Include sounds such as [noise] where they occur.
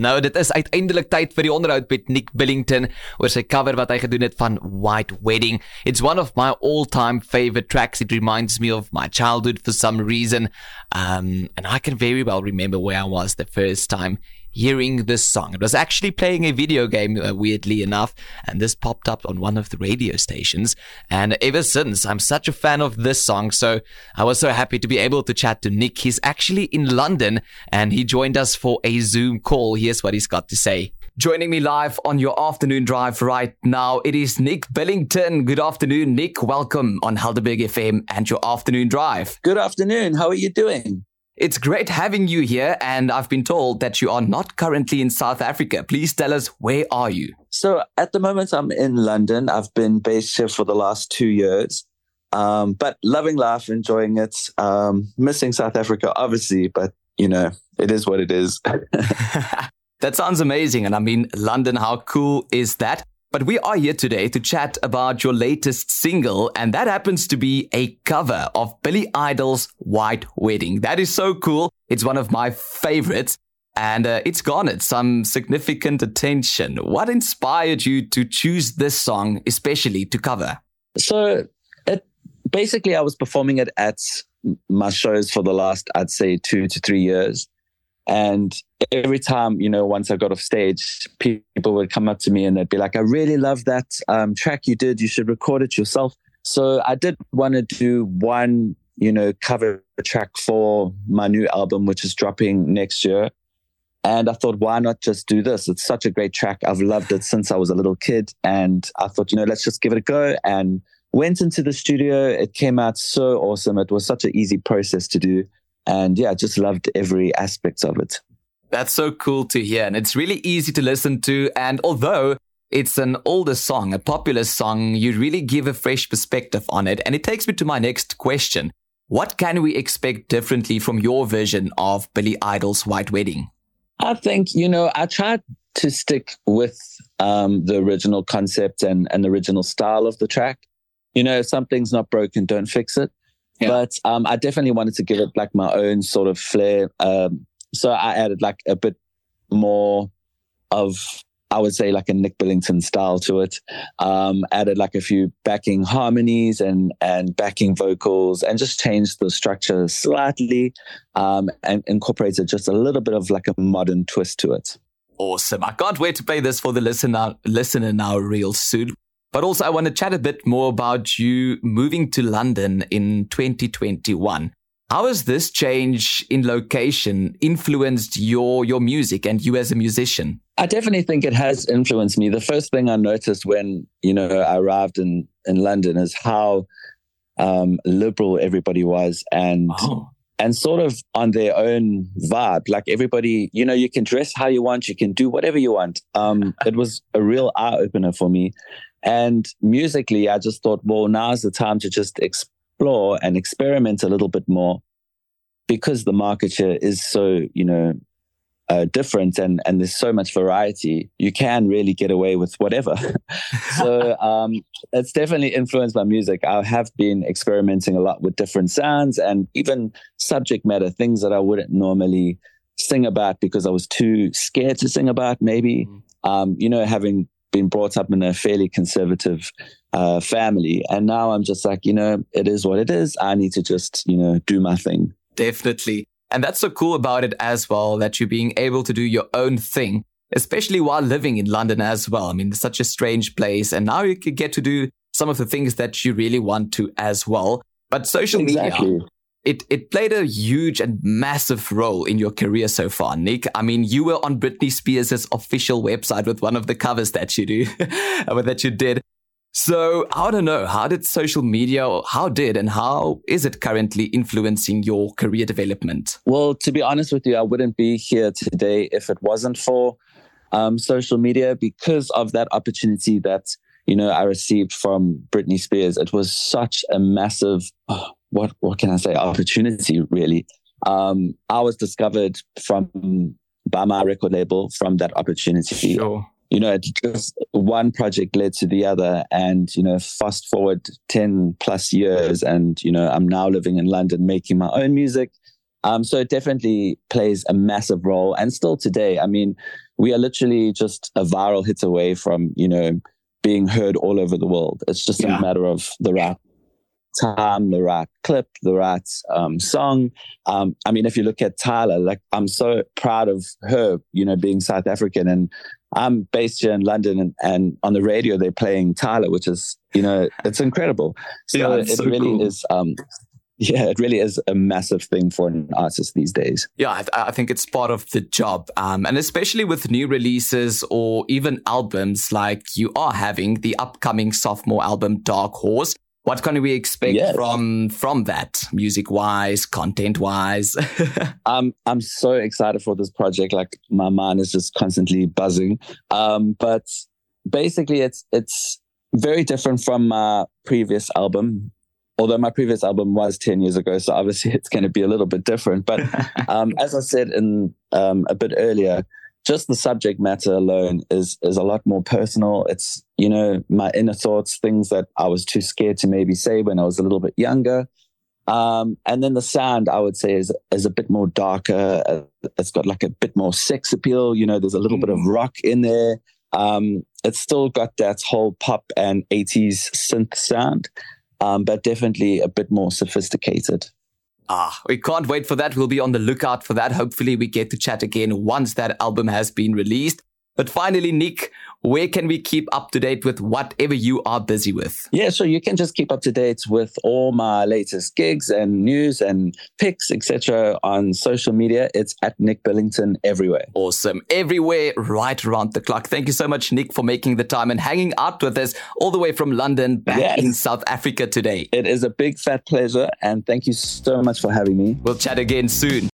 Nou, dit is uiteindelik tyd vir die onderhoud met Nic Billington oor sy cover wat hy gedoen het van White Wedding. It's one of my all-time favorite tracks. It reminds me of my childhood for some reason. Um, and I can very well remember where I was the first time hearing this song. It was actually playing a video game, uh, weirdly enough, and this popped up on one of the radio stations. And ever since, I'm such a fan of this song. So I was so happy to be able to chat to Nic. He's actually in London and he joined us for a Zoom call. Here's what he's got to say. Joining me live on your afternoon drive right now, it is Nic Billington. Good afternoon, Nic. Welcome on Helderberg FM and your afternoon drive. Good afternoon. How are you doing? It's great having you here, and I've been told that you are not currently in South Africa. Please tell us where are you? So at the moment, I'm in London. I've been based here for the last two years, um, but loving life, enjoying it. Um, missing South Africa, obviously, but you know it is what it is. [laughs] [laughs] that sounds amazing, and I mean, London. How cool is that? But we are here today to chat about your latest single, and that happens to be a cover of Billy Idol's White Wedding. That is so cool. It's one of my favorites, and uh, it's garnered some significant attention. What inspired you to choose this song, especially to cover? So, it, basically, I was performing it at my shows for the last, I'd say, two to three years. And every time, you know, once I got off stage, people would come up to me and they'd be like, I really love that um, track you did. You should record it yourself. So I did want to do one, you know, cover track for my new album, which is dropping next year. And I thought, why not just do this? It's such a great track. I've loved it since I was a little kid. And I thought, you know, let's just give it a go. And went into the studio. It came out so awesome. It was such an easy process to do. And yeah, I just loved every aspect of it. That's so cool to hear. And it's really easy to listen to. And although it's an older song, a popular song, you really give a fresh perspective on it. And it takes me to my next question. What can we expect differently from your version of Billy Idol's White Wedding? I think, you know, I tried to stick with um, the original concept and, and the original style of the track. You know, if something's not broken, don't fix it. Yeah. But um, I definitely wanted to give it like my own sort of flair. Um, so I added like a bit more of, I would say, like a Nic Billington style to it. Um, added like a few backing harmonies and and backing vocals, and just changed the structure slightly, um, and incorporated just a little bit of like a modern twist to it. Awesome! I can't wait to play this for the listener listener now real soon. But also, I want to chat a bit more about you moving to London in 2021. How has this change in location influenced your, your music and you as a musician? I definitely think it has influenced me. The first thing I noticed when, you know, I arrived in, in London is how um, liberal everybody was and oh. and sort of on their own vibe. Like everybody, you know, you can dress how you want, you can do whatever you want. Um, [laughs] it was a real eye opener for me. And musically, I just thought, well, now's the time to just explore and experiment a little bit more because the market share is so, you know, uh, different and, and there's so much variety, you can really get away with whatever. [laughs] so [laughs] um, it's definitely influenced my music. I have been experimenting a lot with different sounds and even subject matter, things that I wouldn't normally sing about because I was too scared to sing about, maybe. Mm-hmm. Um, you know, having been brought up in a fairly conservative uh, family. And now I'm just like, you know, it is what it is. I need to just, you know, do my thing. Definitely. And that's so cool about it as well, that you're being able to do your own thing, especially while living in London as well. I mean, it's such a strange place. And now you could get to do some of the things that you really want to as well. But social exactly. media it it played a huge and massive role in your career so far, Nic. I mean, you were on Britney Spears' official website with one of the covers that you do, [laughs] that you did. So I don't know, how did social media, how did and how is it currently influencing your career development? Well, to be honest with you, I wouldn't be here today if it wasn't for um, social media because of that opportunity that you know I received from Britney Spears. It was such a massive. Oh, what what can I say opportunity really. Um, I was discovered from by my record label from that opportunity. Sure. You know, it just one project led to the other, and you know, fast forward ten plus years, and you know, I'm now living in London, making my own music, Um, so it definitely plays a massive role. And still today, I mean, we are literally just a viral hit away from, you know, being heard all over the world. It's just yeah. a matter of the right time, the right clip, the right um, song. Um, I mean, if you look at Tyla, like I'm so proud of her, you know, being South African and I'm based here in London and, and on the radio they're playing Tyla, which is, you know, it's incredible. So yeah, it so really cool. is um, yeah, it really is a massive thing for an artist these days. Yeah, I, I think it's part of the job. Um, and especially with new releases or even albums like you are having the upcoming sophomore album, Dark Horse. What can we expect yes. from from that, music wise, content wise? [laughs] I'm I'm so excited for this project. Like my mind is just constantly buzzing. Um, but basically, it's it's very different from my previous album although my previous album was 10 years ago, so obviously [laughs] it's going to be a little bit different. But [laughs] um, as I said in um, a bit earlier, just the subject matter alone is is a lot more personal. It's you know my inner thoughts, things that I was too scared to maybe say when I was a little bit younger. Um, and then the sound, I would say, is is a bit more darker. Uh, it's got like a bit more sex appeal. You know, there's a little mm. bit of mm. rock in there. Um, it's still got that whole pop and 80s synth sound, um, but definitely a bit more sophisticated. Ah, we can't wait for that. We'll be on the lookout for that. Hopefully, we get to chat again once that album has been released. But finally, Nic, where can we keep up to date with whatever you are busy with? Yeah, so you can just keep up to date with all my latest gigs and news and pics, etc. on social media. It's at Nic Billington everywhere. Awesome. Everywhere, right around the clock. Thank you so much, Nic, for making the time and hanging out with us all the way from London back yes. in South Africa today. It is a big fat pleasure and thank you so much for having me. We'll chat again soon.